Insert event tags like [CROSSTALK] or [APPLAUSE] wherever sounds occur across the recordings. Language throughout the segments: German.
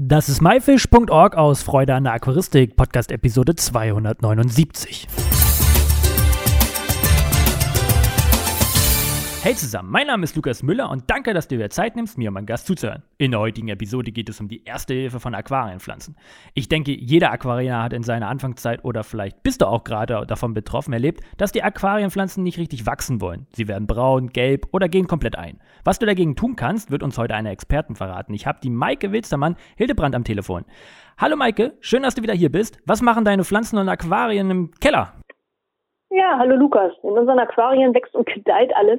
Das ist myfish.org aus Freude an der Aquaristik, Podcast Episode 279. Hey zusammen, mein Name ist Lukas Müller und danke, dass du dir Zeit nimmst, mir und meinem Gast zuzuhören. In der heutigen Episode geht es um die erste Hilfe von Aquarienpflanzen. Ich denke, jeder Aquarianer hat in seiner Anfangszeit oder vielleicht bist du auch gerade davon betroffen erlebt, dass die Aquarienpflanzen nicht richtig wachsen wollen. Sie werden braun, gelb oder gehen komplett ein. Was du dagegen tun kannst, wird uns heute eine Expertin verraten. Ich habe die Maike Wilstermann Hildebrand am Telefon. Hallo Maike, schön, dass du wieder hier bist. Was machen deine Pflanzen und Aquarien im Keller? Ja, hallo Lukas. In unseren Aquarien wächst und gedeiht alles.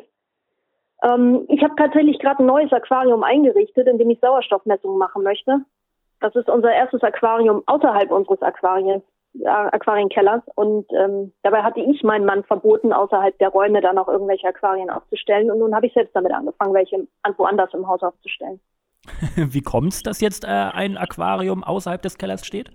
Ähm, ich habe tatsächlich gerade ein neues Aquarium eingerichtet, in dem ich Sauerstoffmessungen machen möchte. Das ist unser erstes Aquarium außerhalb unseres Aquariens, äh, Aquarienkellers. Und ähm, dabei hatte ich meinen Mann verboten, außerhalb der Räume dann auch irgendwelche Aquarien aufzustellen. Und nun habe ich selbst damit angefangen, welche woanders im Haus aufzustellen. [LAUGHS] Wie kommt es, dass jetzt äh, ein Aquarium außerhalb des Kellers steht?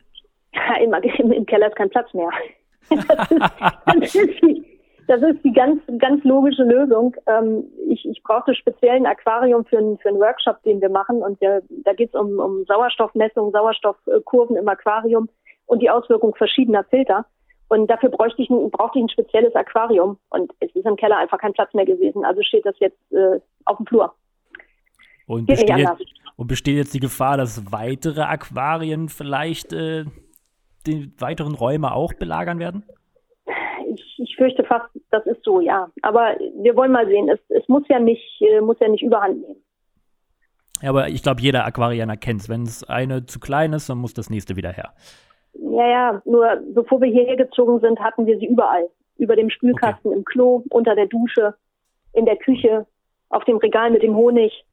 Ja, [LAUGHS] im, im, Keller ist kein Platz mehr. [LAUGHS] das ist, das ist das ist die ganz, ganz logische Lösung. Ähm, ich, ich brauchte speziell ein Aquarium für, einen, für einen Workshop, den wir machen. Und der, da geht es um, um Sauerstoffmessung, Sauerstoffkurven im Aquarium und die Auswirkung verschiedener Filter. Und dafür bräuchte ich ein, brauchte ich ein spezielles Aquarium. Und es ist im Keller einfach kein Platz mehr gewesen. Also steht das jetzt äh, auf dem Flur. Und besteht, und besteht, jetzt die Gefahr, dass weitere Aquarien vielleicht äh, die weiteren Räume auch belagern werden? Ich fürchte fast, das ist so, ja. Aber wir wollen mal sehen. Es, es muss ja nicht, äh, muss ja nicht überhand nehmen. Ja, aber ich glaube, jeder Aquarianer kennt es. Wenn es eine zu klein ist, dann muss das nächste wieder her. Ja, ja. Nur bevor wir hierher gezogen sind, hatten wir sie überall. Über dem Spülkasten, okay. im Klo, unter der Dusche, in der Küche, auf dem Regal mit dem Honig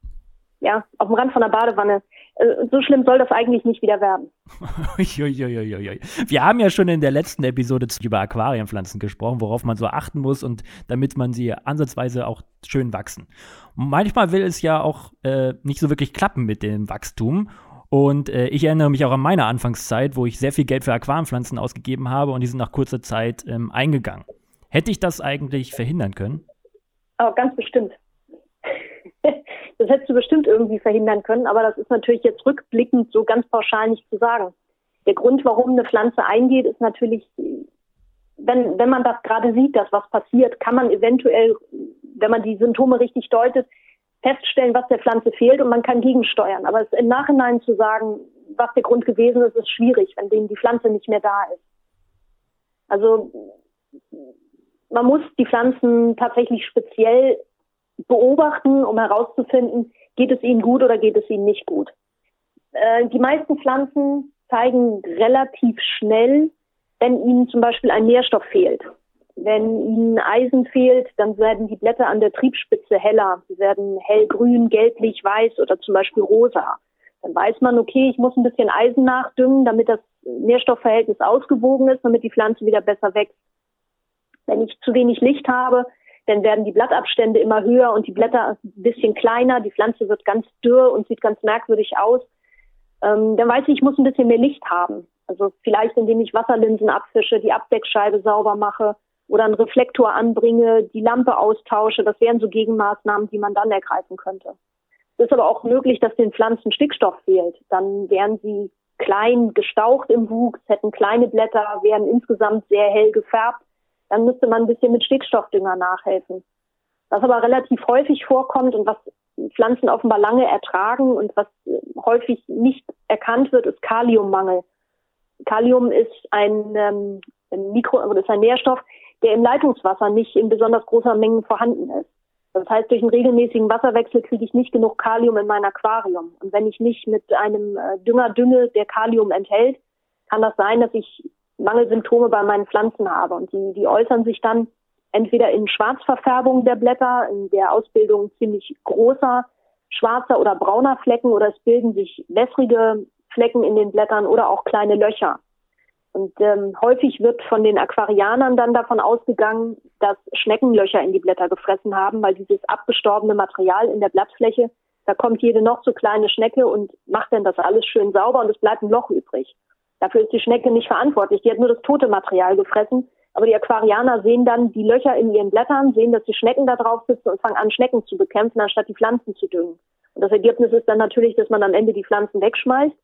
ja, auf dem Rand von der Badewanne. Äh, so schlimm soll das eigentlich nicht wieder werden. [LAUGHS] Wir haben ja schon in der letzten Episode über Aquarienpflanzen gesprochen, worauf man so achten muss und damit man sie ansatzweise auch schön wachsen. Manchmal will es ja auch äh, nicht so wirklich klappen mit dem Wachstum. Und äh, ich erinnere mich auch an meine Anfangszeit, wo ich sehr viel Geld für Aquarienpflanzen ausgegeben habe und die sind nach kurzer Zeit ähm, eingegangen. Hätte ich das eigentlich verhindern können? Oh, ganz bestimmt. Hättest du bestimmt irgendwie verhindern können, aber das ist natürlich jetzt rückblickend so ganz pauschal nicht zu sagen. Der Grund, warum eine Pflanze eingeht, ist natürlich, wenn, wenn man das gerade sieht, dass was passiert, kann man eventuell, wenn man die Symptome richtig deutet, feststellen, was der Pflanze fehlt und man kann gegensteuern. Aber es im Nachhinein zu sagen, was der Grund gewesen ist, ist schwierig, wenn denen die Pflanze nicht mehr da ist. Also man muss die Pflanzen tatsächlich speziell beobachten, um herauszufinden, geht es ihnen gut oder geht es ihnen nicht gut. Äh, die meisten Pflanzen zeigen relativ schnell, wenn ihnen zum Beispiel ein Nährstoff fehlt. Wenn ihnen Eisen fehlt, dann werden die Blätter an der Triebspitze heller. Sie werden hellgrün, gelblich, weiß oder zum Beispiel rosa. Dann weiß man, okay, ich muss ein bisschen Eisen nachdüngen, damit das Nährstoffverhältnis ausgewogen ist, damit die Pflanze wieder besser wächst. Wenn ich zu wenig Licht habe, dann werden die Blattabstände immer höher und die Blätter ein bisschen kleiner, die Pflanze wird ganz dürr und sieht ganz merkwürdig aus. Ähm, dann weiß ich, ich muss ein bisschen mehr Licht haben. Also vielleicht, indem ich Wasserlinsen abfische, die Abdeckscheibe sauber mache oder einen Reflektor anbringe, die Lampe austausche. Das wären so Gegenmaßnahmen, die man dann ergreifen könnte. Es ist aber auch möglich, dass den Pflanzen Stickstoff fehlt. Dann wären sie klein gestaucht im Wuchs, hätten kleine Blätter, wären insgesamt sehr hell gefärbt dann müsste man ein bisschen mit Stickstoffdünger nachhelfen. Was aber relativ häufig vorkommt und was Pflanzen offenbar lange ertragen und was häufig nicht erkannt wird, ist Kaliummangel. Kalium ist ein ähm, Mikro ist ein Nährstoff, der im Leitungswasser nicht in besonders großer Menge vorhanden ist. Das heißt, durch einen regelmäßigen Wasserwechsel kriege ich nicht genug Kalium in mein Aquarium. Und wenn ich nicht mit einem äh, Dünger dünge, der Kalium enthält, kann das sein, dass ich Mangelsymptome bei meinen Pflanzen habe. Und die, die äußern sich dann entweder in Schwarzverfärbung der Blätter, in der Ausbildung ziemlich großer schwarzer oder brauner Flecken oder es bilden sich wässrige Flecken in den Blättern oder auch kleine Löcher. Und ähm, häufig wird von den Aquarianern dann davon ausgegangen, dass Schneckenlöcher in die Blätter gefressen haben, weil dieses abgestorbene Material in der Blattfläche, da kommt jede noch so kleine Schnecke und macht dann das alles schön sauber und es bleibt ein Loch übrig. Dafür ist die Schnecke nicht verantwortlich. Die hat nur das tote Material gefressen. Aber die Aquarianer sehen dann die Löcher in ihren Blättern, sehen, dass die Schnecken da drauf sitzen und fangen an, Schnecken zu bekämpfen, anstatt die Pflanzen zu düngen. Und das Ergebnis ist dann natürlich, dass man am Ende die Pflanzen wegschmeißt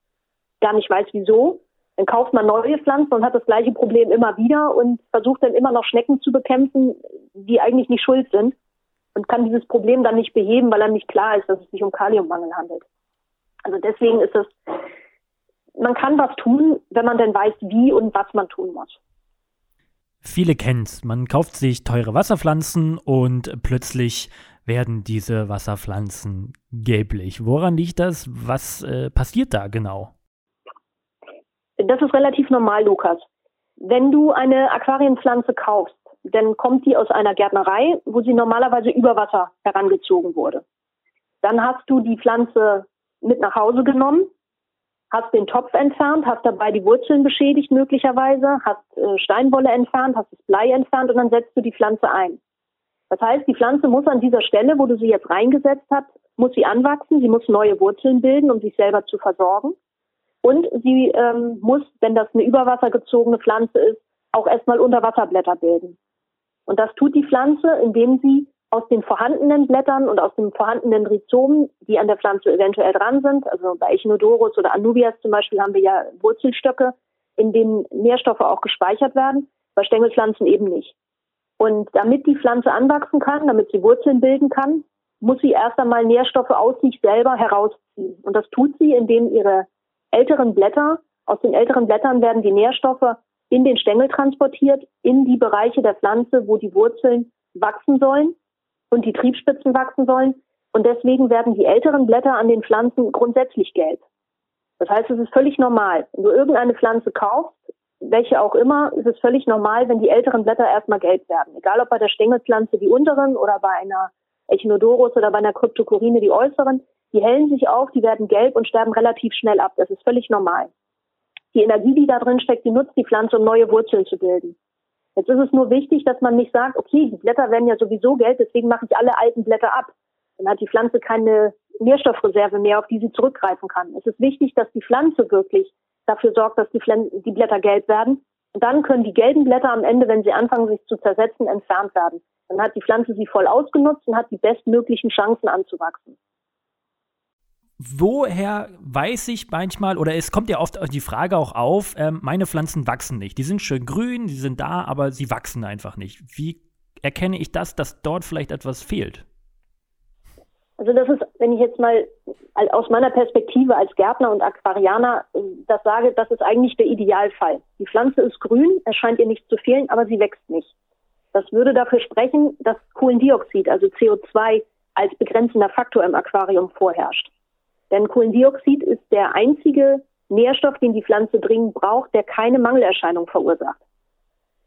gar nicht weiß wieso. Dann kauft man neue Pflanzen und hat das gleiche Problem immer wieder und versucht dann immer noch Schnecken zu bekämpfen, die eigentlich nicht schuld sind und kann dieses Problem dann nicht beheben, weil dann nicht klar ist, dass es sich um Kaliummangel handelt. Also deswegen ist es, man kann was tun, wenn man denn weiß, wie und was man tun muss. Viele kennt Man kauft sich teure Wasserpflanzen und plötzlich werden diese Wasserpflanzen gelblich. Woran liegt das? Was äh, passiert da genau? Das ist relativ normal, Lukas. Wenn du eine Aquarienpflanze kaufst, dann kommt die aus einer Gärtnerei, wo sie normalerweise über Wasser herangezogen wurde. Dann hast du die Pflanze mit nach Hause genommen, hast den Topf entfernt, hast dabei die Wurzeln beschädigt möglicherweise, hast äh, Steinwolle entfernt, hast das Blei entfernt und dann setzt du die Pflanze ein. Das heißt, die Pflanze muss an dieser Stelle, wo du sie jetzt reingesetzt hast, muss sie anwachsen, sie muss neue Wurzeln bilden, um sich selber zu versorgen. Und sie ähm, muss, wenn das eine überwassergezogene Pflanze ist, auch erstmal Unterwasserblätter bilden. Und das tut die Pflanze, indem sie aus den vorhandenen Blättern und aus den vorhandenen Rhizomen, die an der Pflanze eventuell dran sind, also bei Echinodorus oder Anubias zum Beispiel haben wir ja Wurzelstöcke, in denen Nährstoffe auch gespeichert werden, bei Stängelpflanzen eben nicht. Und damit die Pflanze anwachsen kann, damit sie Wurzeln bilden kann, muss sie erst einmal Nährstoffe aus sich selber herausziehen. Und das tut sie, indem ihre älteren Blätter, aus den älteren Blättern werden die Nährstoffe in den Stängel transportiert, in die Bereiche der Pflanze, wo die Wurzeln wachsen sollen und die Triebspitzen wachsen sollen. Und deswegen werden die älteren Blätter an den Pflanzen grundsätzlich gelb. Das heißt, es ist völlig normal. Wenn du irgendeine Pflanze kaufst, welche auch immer, ist es völlig normal, wenn die älteren Blätter erstmal gelb werden. Egal ob bei der Stängelpflanze die unteren oder bei einer Echinodorus oder bei einer Kryptokorine die äußeren, die hellen sich auf, die werden gelb und sterben relativ schnell ab. Das ist völlig normal. Die Energie, die da drin steckt, die nutzt die Pflanze, um neue Wurzeln zu bilden. Jetzt ist es nur wichtig, dass man nicht sagt, okay, die Blätter werden ja sowieso gelb, deswegen mache ich alle alten Blätter ab. Dann hat die Pflanze keine Nährstoffreserve mehr, auf die sie zurückgreifen kann. Es ist wichtig, dass die Pflanze wirklich dafür sorgt, dass die, die Blätter gelb werden. Und dann können die gelben Blätter am Ende, wenn sie anfangen, sich zu zersetzen, entfernt werden. Dann hat die Pflanze sie voll ausgenutzt und hat die bestmöglichen Chancen anzuwachsen woher weiß ich manchmal, oder es kommt ja oft die Frage auch auf, ähm, meine Pflanzen wachsen nicht. Die sind schön grün, die sind da, aber sie wachsen einfach nicht. Wie erkenne ich das, dass dort vielleicht etwas fehlt? Also das ist, wenn ich jetzt mal aus meiner Perspektive als Gärtner und Aquarianer äh, das sage, das ist eigentlich der Idealfall. Die Pflanze ist grün, es scheint ihr nicht zu fehlen, aber sie wächst nicht. Das würde dafür sprechen, dass Kohlendioxid, also CO2, als begrenzender Faktor im Aquarium vorherrscht. Denn Kohlendioxid ist der einzige Nährstoff, den die Pflanze dringend braucht, der keine Mangelerscheinung verursacht.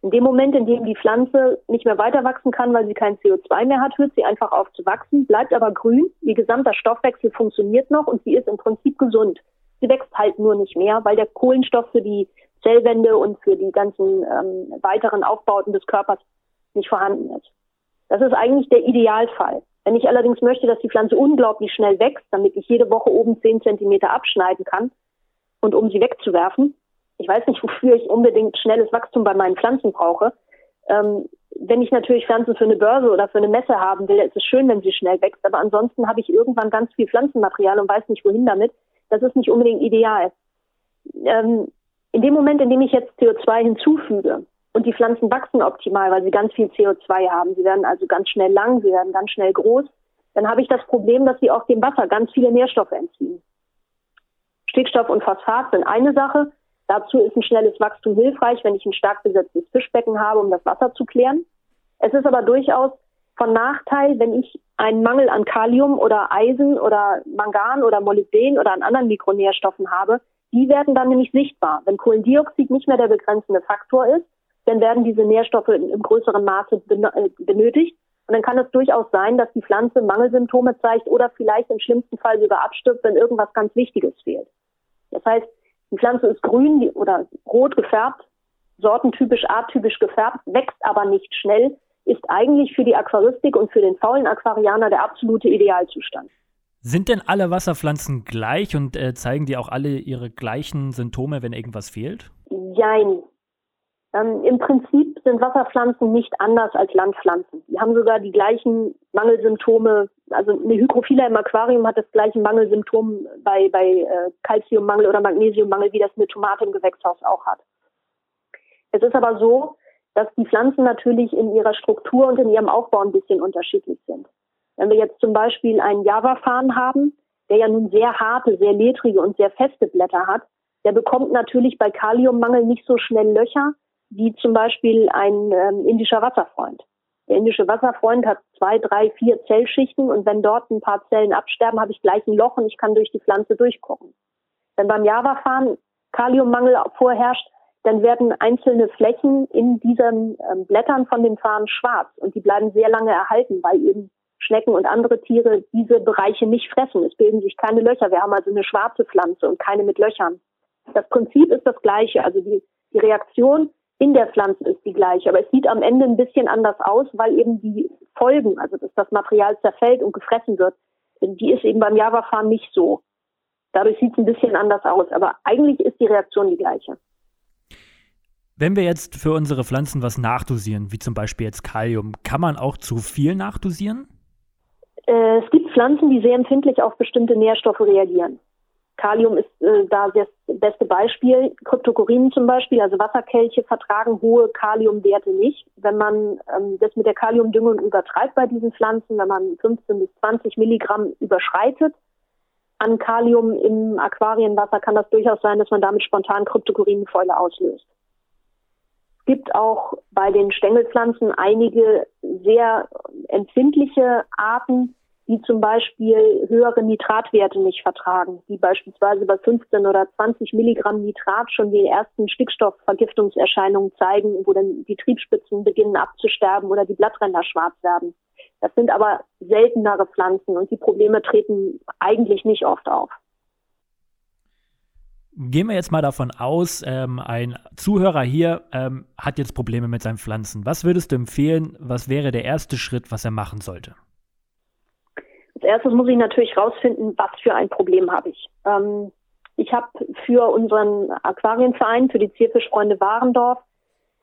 In dem Moment, in dem die Pflanze nicht mehr weiter wachsen kann, weil sie kein CO2 mehr hat, hört sie einfach auf zu wachsen, bleibt aber grün. Ihr gesamter Stoffwechsel funktioniert noch und sie ist im Prinzip gesund. Sie wächst halt nur nicht mehr, weil der Kohlenstoff für die Zellwände und für die ganzen ähm, weiteren Aufbauten des Körpers nicht vorhanden ist. Das ist eigentlich der Idealfall. Wenn ich allerdings möchte, dass die Pflanze unglaublich schnell wächst, damit ich jede Woche oben zehn Zentimeter abschneiden kann und um sie wegzuwerfen, ich weiß nicht, wofür ich unbedingt schnelles Wachstum bei meinen Pflanzen brauche. Ähm, wenn ich natürlich Pflanzen für eine Börse oder für eine Messe haben will, ist es schön, wenn sie schnell wächst. Aber ansonsten habe ich irgendwann ganz viel Pflanzenmaterial und weiß nicht, wohin damit. Das ist nicht unbedingt ideal. Ähm, in dem Moment, in dem ich jetzt CO2 hinzufüge, und die Pflanzen wachsen optimal, weil sie ganz viel CO2 haben. Sie werden also ganz schnell lang, sie werden ganz schnell groß. Dann habe ich das Problem, dass sie auch dem Wasser ganz viele Nährstoffe entziehen. Stickstoff und Phosphat sind eine Sache. Dazu ist ein schnelles Wachstum hilfreich, wenn ich ein stark besetztes Fischbecken habe, um das Wasser zu klären. Es ist aber durchaus von Nachteil, wenn ich einen Mangel an Kalium oder Eisen oder Mangan oder Molybden oder an anderen Mikronährstoffen habe. Die werden dann nämlich sichtbar. Wenn Kohlendioxid nicht mehr der begrenzende Faktor ist, dann werden diese Nährstoffe in, im größeren Maße äh, benötigt. Und dann kann es durchaus sein, dass die Pflanze Mangelsymptome zeigt oder vielleicht im schlimmsten Fall sogar abstirbt, wenn irgendwas ganz Wichtiges fehlt. Das heißt, die Pflanze ist grün oder rot gefärbt, sortentypisch, arttypisch gefärbt, wächst aber nicht schnell, ist eigentlich für die Aquaristik und für den faulen Aquarianer der absolute Idealzustand. Sind denn alle Wasserpflanzen gleich und äh, zeigen die auch alle ihre gleichen Symptome, wenn irgendwas fehlt? Jein. Ähm, Im Prinzip sind Wasserpflanzen nicht anders als Landpflanzen. Die haben sogar die gleichen Mangelsymptome. Also eine Hydrophila im Aquarium hat das gleiche Mangelsymptom bei, bei äh, Calciummangel oder Magnesiummangel, wie das eine Tomate im Gewächshaus auch hat. Es ist aber so, dass die Pflanzen natürlich in ihrer Struktur und in ihrem Aufbau ein bisschen unterschiedlich sind. Wenn wir jetzt zum Beispiel einen Java-Farn haben, der ja nun sehr harte, sehr ledrige und sehr feste Blätter hat, der bekommt natürlich bei Kaliummangel nicht so schnell Löcher wie zum Beispiel ein ähm, indischer Wasserfreund. Der indische Wasserfreund hat zwei, drei, vier Zellschichten und wenn dort ein paar Zellen absterben, habe ich gleich ein Loch und ich kann durch die Pflanze durchgucken. Wenn beim Java-Farn Kaliummangel vorherrscht, dann werden einzelne Flächen in diesen ähm, Blättern von dem Farn schwarz und die bleiben sehr lange erhalten, weil eben Schnecken und andere Tiere diese Bereiche nicht fressen. Es bilden sich keine Löcher. Wir haben also eine schwarze Pflanze und keine mit Löchern. Das Prinzip ist das gleiche. Also die, die Reaktion in der Pflanze ist die gleiche, aber es sieht am Ende ein bisschen anders aus, weil eben die Folgen, also dass das Material zerfällt und gefressen wird, die ist eben beim Java-Farm nicht so. Dadurch sieht es ein bisschen anders aus, aber eigentlich ist die Reaktion die gleiche. Wenn wir jetzt für unsere Pflanzen was nachdosieren, wie zum Beispiel jetzt Kalium, kann man auch zu viel nachdosieren? Äh, es gibt Pflanzen, die sehr empfindlich auf bestimmte Nährstoffe reagieren. Kalium ist äh, da das beste Beispiel. Kryptokorinen zum Beispiel, also Wasserkelche, vertragen hohe Kaliumwerte nicht. Wenn man ähm, das mit der Kaliumdüngung übertreibt bei diesen Pflanzen, wenn man 15 bis 20 Milligramm überschreitet an Kalium im Aquarienwasser, kann das durchaus sein, dass man damit spontan Kryptokorinenfäule auslöst. Es gibt auch bei den Stängelpflanzen einige sehr empfindliche Arten, die zum Beispiel höhere Nitratwerte nicht vertragen, die beispielsweise bei 15 oder 20 Milligramm Nitrat schon die ersten Stickstoffvergiftungserscheinungen zeigen, wo dann die Triebspitzen beginnen abzusterben oder die Blattränder schwarz werden. Das sind aber seltenere Pflanzen und die Probleme treten eigentlich nicht oft auf. Gehen wir jetzt mal davon aus, ähm, ein Zuhörer hier ähm, hat jetzt Probleme mit seinen Pflanzen. Was würdest du empfehlen? Was wäre der erste Schritt, was er machen sollte? Als erstes muss ich natürlich rausfinden, was für ein Problem habe ich. Ähm, ich habe für unseren Aquarienverein, für die Zierfischfreunde Warendorf,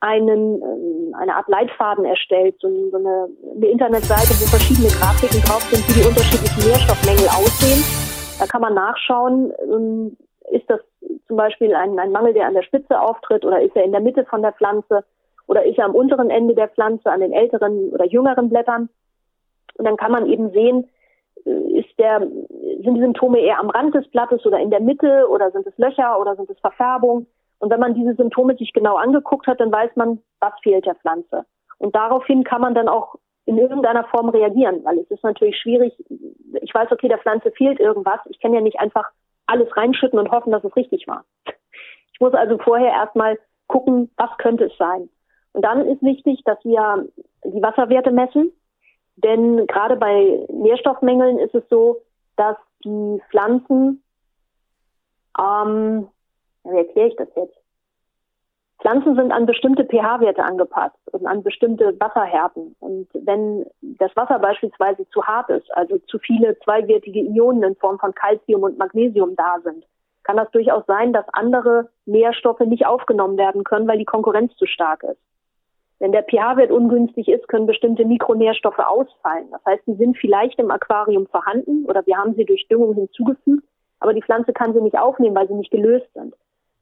einen, äh, eine Art Leitfaden erstellt, so, so eine, eine Internetseite, wo verschiedene Grafiken drauf sind, wie die unterschiedlichen Nährstoffmängel aussehen. Da kann man nachschauen, ähm, ist das zum Beispiel ein, ein Mangel, der an der Spitze auftritt oder ist er in der Mitte von der Pflanze oder ist er am unteren Ende der Pflanze, an den älteren oder jüngeren Blättern. Und dann kann man eben sehen, ist der, sind die Symptome eher am Rand des Blattes oder in der Mitte oder sind es Löcher oder sind es Verfärbung? Und wenn man diese Symptome sich genau angeguckt hat, dann weiß man, was fehlt der Pflanze. Und daraufhin kann man dann auch in irgendeiner Form reagieren, weil es ist natürlich schwierig. Ich weiß, okay, der Pflanze fehlt irgendwas. Ich kann ja nicht einfach alles reinschütten und hoffen, dass es richtig war. Ich muss also vorher erstmal gucken, was könnte es sein. Und dann ist wichtig, dass wir die Wasserwerte messen. Denn gerade bei Nährstoffmängeln ist es so, dass die Pflanzen, ähm, wie erkläre ich das jetzt? Pflanzen sind an bestimmte pH-Werte angepasst und an bestimmte Wasserhärten. Und wenn das Wasser beispielsweise zu hart ist, also zu viele zweiwertige Ionen in Form von Calcium und Magnesium da sind, kann das durchaus sein, dass andere Nährstoffe nicht aufgenommen werden können, weil die Konkurrenz zu stark ist. Wenn der pH-Wert ungünstig ist, können bestimmte Mikronährstoffe ausfallen. Das heißt, sie sind vielleicht im Aquarium vorhanden oder wir haben sie durch Düngung hinzugefügt, aber die Pflanze kann sie nicht aufnehmen, weil sie nicht gelöst sind.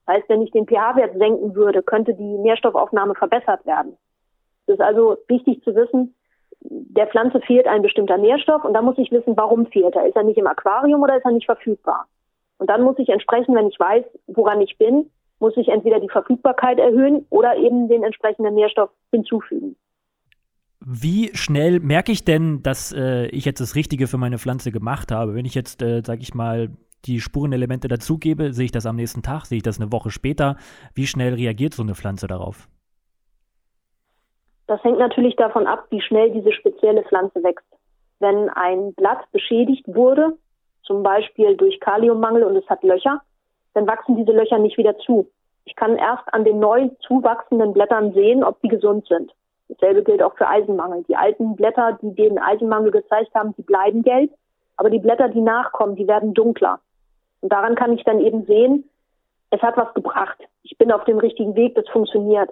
Das heißt, wenn ich den pH-Wert senken würde, könnte die Nährstoffaufnahme verbessert werden. Es ist also wichtig zu wissen, der Pflanze fehlt ein bestimmter Nährstoff und da muss ich wissen, warum fehlt er. Ist er nicht im Aquarium oder ist er nicht verfügbar? Und dann muss ich entsprechend, wenn ich weiß, woran ich bin, muss ich entweder die Verfügbarkeit erhöhen oder eben den entsprechenden Nährstoff hinzufügen. Wie schnell merke ich denn, dass äh, ich jetzt das Richtige für meine Pflanze gemacht habe? Wenn ich jetzt, äh, sage ich mal, die Spurenelemente dazugebe, sehe ich das am nächsten Tag, sehe ich das eine Woche später. Wie schnell reagiert so eine Pflanze darauf? Das hängt natürlich davon ab, wie schnell diese spezielle Pflanze wächst. Wenn ein Blatt beschädigt wurde, zum Beispiel durch Kaliummangel und es hat Löcher, dann wachsen diese Löcher nicht wieder zu. Ich kann erst an den neu zuwachsenden Blättern sehen, ob die gesund sind. Dasselbe gilt auch für Eisenmangel. Die alten Blätter, die den Eisenmangel gezeigt haben, die bleiben gelb, aber die Blätter, die nachkommen, die werden dunkler. Und daran kann ich dann eben sehen, es hat was gebracht. Ich bin auf dem richtigen Weg, das funktioniert.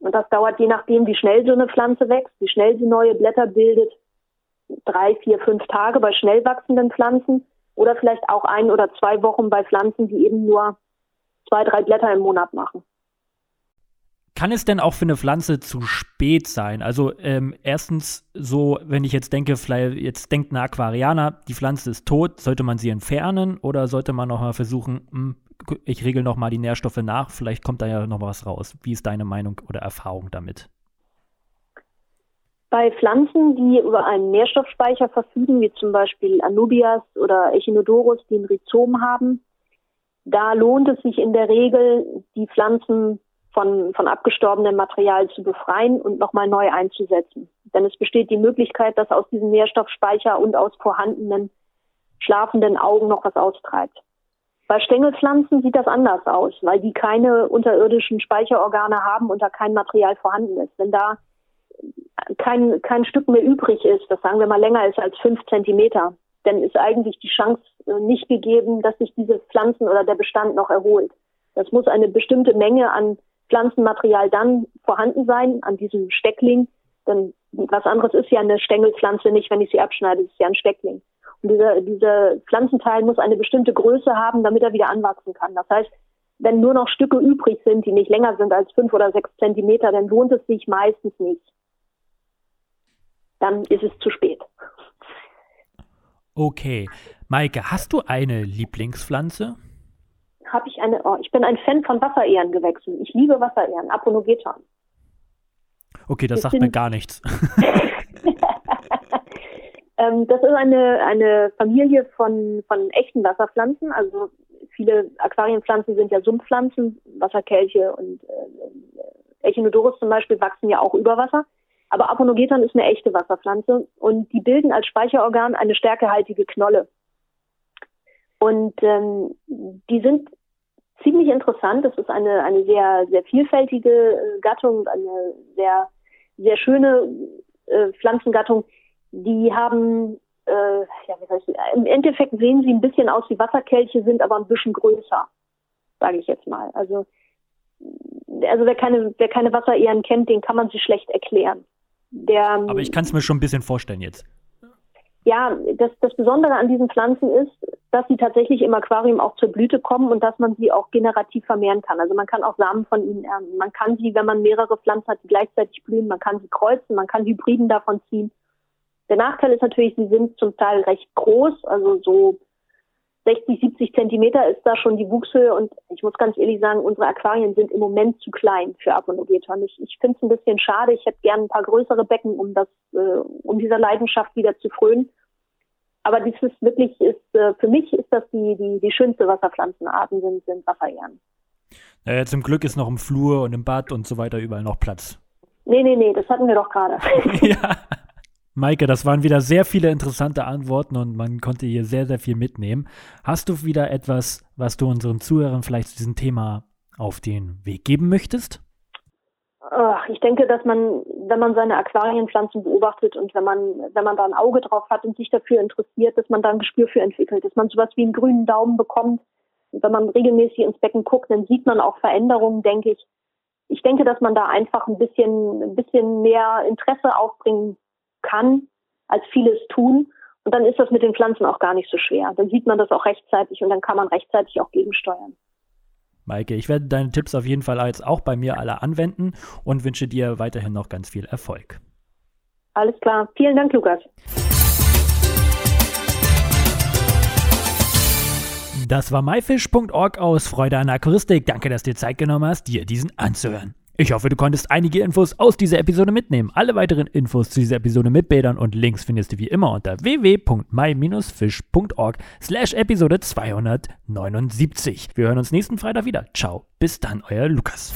Und das dauert je nachdem, wie schnell so eine Pflanze wächst, wie schnell sie neue Blätter bildet, drei, vier, fünf Tage bei schnell wachsenden Pflanzen oder vielleicht auch ein oder zwei Wochen bei Pflanzen, die eben nur zwei, drei Blätter im Monat machen. Kann es denn auch für eine Pflanze zu spät sein? Also ähm, erstens so, wenn ich jetzt denke, vielleicht jetzt denkt ein Aquarianer, die Pflanze ist tot, sollte man sie entfernen oder sollte man noch mal versuchen, hm, ich regel noch mal die Nährstoffe nach, vielleicht kommt da ja noch was raus. Wie ist deine Meinung oder Erfahrung damit? Bei Pflanzen, die über einen Nährstoffspeicher verfügen, wie zum Beispiel Anubias oder Echinodorus, die ein Rhizom haben, da lohnt es sich in der Regel, die Pflanzen von, von abgestorbenem Material zu befreien und nochmal neu einzusetzen. Denn es besteht die Möglichkeit, dass aus diesem Nährstoffspeicher und aus vorhandenen schlafenden Augen noch was austreibt. Bei Stängelpflanzen sieht das anders aus, weil die keine unterirdischen Speicherorgane haben und da kein Material vorhanden ist. Wenn da kein, kein Stück mehr übrig ist, das sagen wir mal länger ist als fünf Zentimeter, dann ist eigentlich die Chance äh, nicht gegeben, dass sich diese Pflanzen oder der Bestand noch erholt. Das muss eine bestimmte Menge an Pflanzenmaterial dann vorhanden sein an diesem Steckling. Denn was anderes ist ja eine Stängelpflanze nicht, wenn ich sie abschneide, ist ja ein Steckling. Und dieser, dieser Pflanzenteil muss eine bestimmte Größe haben, damit er wieder anwachsen kann. Das heißt, wenn nur noch Stücke übrig sind, die nicht länger sind als fünf oder sechs Zentimeter, dann lohnt es sich meistens nicht. Dann ist es zu spät. Okay. Maike, hast du eine Lieblingspflanze? habe ich eine, oh, ich bin ein Fan von Wasserehrengewächsen. Ich liebe Wasserehren, Aponogeton. Okay, das, das sagt sind, mir gar nichts. [LAUGHS] ähm, das ist eine, eine Familie von, von echten Wasserpflanzen. Also viele Aquarienpflanzen sind ja Sumpfpflanzen, Wasserkelche und äh, Echinodorus zum Beispiel wachsen ja auch über Wasser. Aber Aponogeton ist eine echte Wasserpflanze und die bilden als Speicherorgan eine stärkehaltige Knolle. Und ähm, die sind ziemlich interessant. Das ist eine, eine sehr, sehr vielfältige äh, Gattung, eine sehr, sehr schöne äh, Pflanzengattung. Die haben, äh, ja, wie heißt ich, im Endeffekt sehen sie ein bisschen aus wie Wasserkelche, sind aber ein bisschen größer, sage ich jetzt mal. Also, also wer keine, wer keine Wasserehren kennt, den kann man sich schlecht erklären. Der, aber ich kann es mir schon ein bisschen vorstellen jetzt. Ja, das, das Besondere an diesen Pflanzen ist, dass sie tatsächlich im Aquarium auch zur Blüte kommen und dass man sie auch generativ vermehren kann. Also man kann auch Samen von ihnen ernten. Man kann sie, wenn man mehrere Pflanzen hat, die gleichzeitig blühen, man kann sie kreuzen, man kann Hybriden davon ziehen. Der Nachteil ist natürlich, sie sind zum Teil recht groß, also so 60, 70 Zentimeter ist da schon die Wuchshöhe und ich muss ganz ehrlich sagen, unsere Aquarien sind im Moment zu klein für Aponogeton. Ich, ich finde es ein bisschen schade. Ich hätte gerne ein paar größere Becken, um das, äh, um dieser Leidenschaft wieder zu frönen. Aber das ist wirklich, ist, äh, für mich ist das die, die, die schönste Wasserpflanzenarten sind, sind Wasserehren. Naja, zum Glück ist noch im Flur und im Bad und so weiter überall noch Platz. Nee, nee, nee, das hatten wir doch gerade. [LAUGHS] ja. Maike, das waren wieder sehr viele interessante Antworten und man konnte hier sehr, sehr viel mitnehmen. Hast du wieder etwas, was du unseren Zuhörern vielleicht zu diesem Thema auf den Weg geben möchtest? Ich denke, dass man, wenn man seine Aquarienpflanzen beobachtet und wenn man, wenn man da ein Auge drauf hat und sich dafür interessiert, dass man da ein Gespür für entwickelt, dass man sowas wie einen grünen Daumen bekommt. Und wenn man regelmäßig ins Becken guckt, dann sieht man auch Veränderungen, denke ich. Ich denke, dass man da einfach ein bisschen, ein bisschen mehr Interesse aufbringen kann, als vieles tun. Und dann ist das mit den Pflanzen auch gar nicht so schwer. Dann sieht man das auch rechtzeitig und dann kann man rechtzeitig auch gegensteuern. Maike, ich werde deine Tipps auf jeden Fall jetzt auch bei mir alle anwenden und wünsche dir weiterhin noch ganz viel Erfolg. Alles klar. Vielen Dank, Lukas. Das war myfish.org aus Freude an Aquaristik. Danke, dass du dir Zeit genommen hast, dir diesen anzuhören. Ich hoffe, du konntest einige Infos aus dieser Episode mitnehmen. Alle weiteren Infos zu dieser Episode mit Bildern und Links findest du wie immer unter www.my-fish.org slash Episode 279. Wir hören uns nächsten Freitag wieder. Ciao. Bis dann, euer Lukas.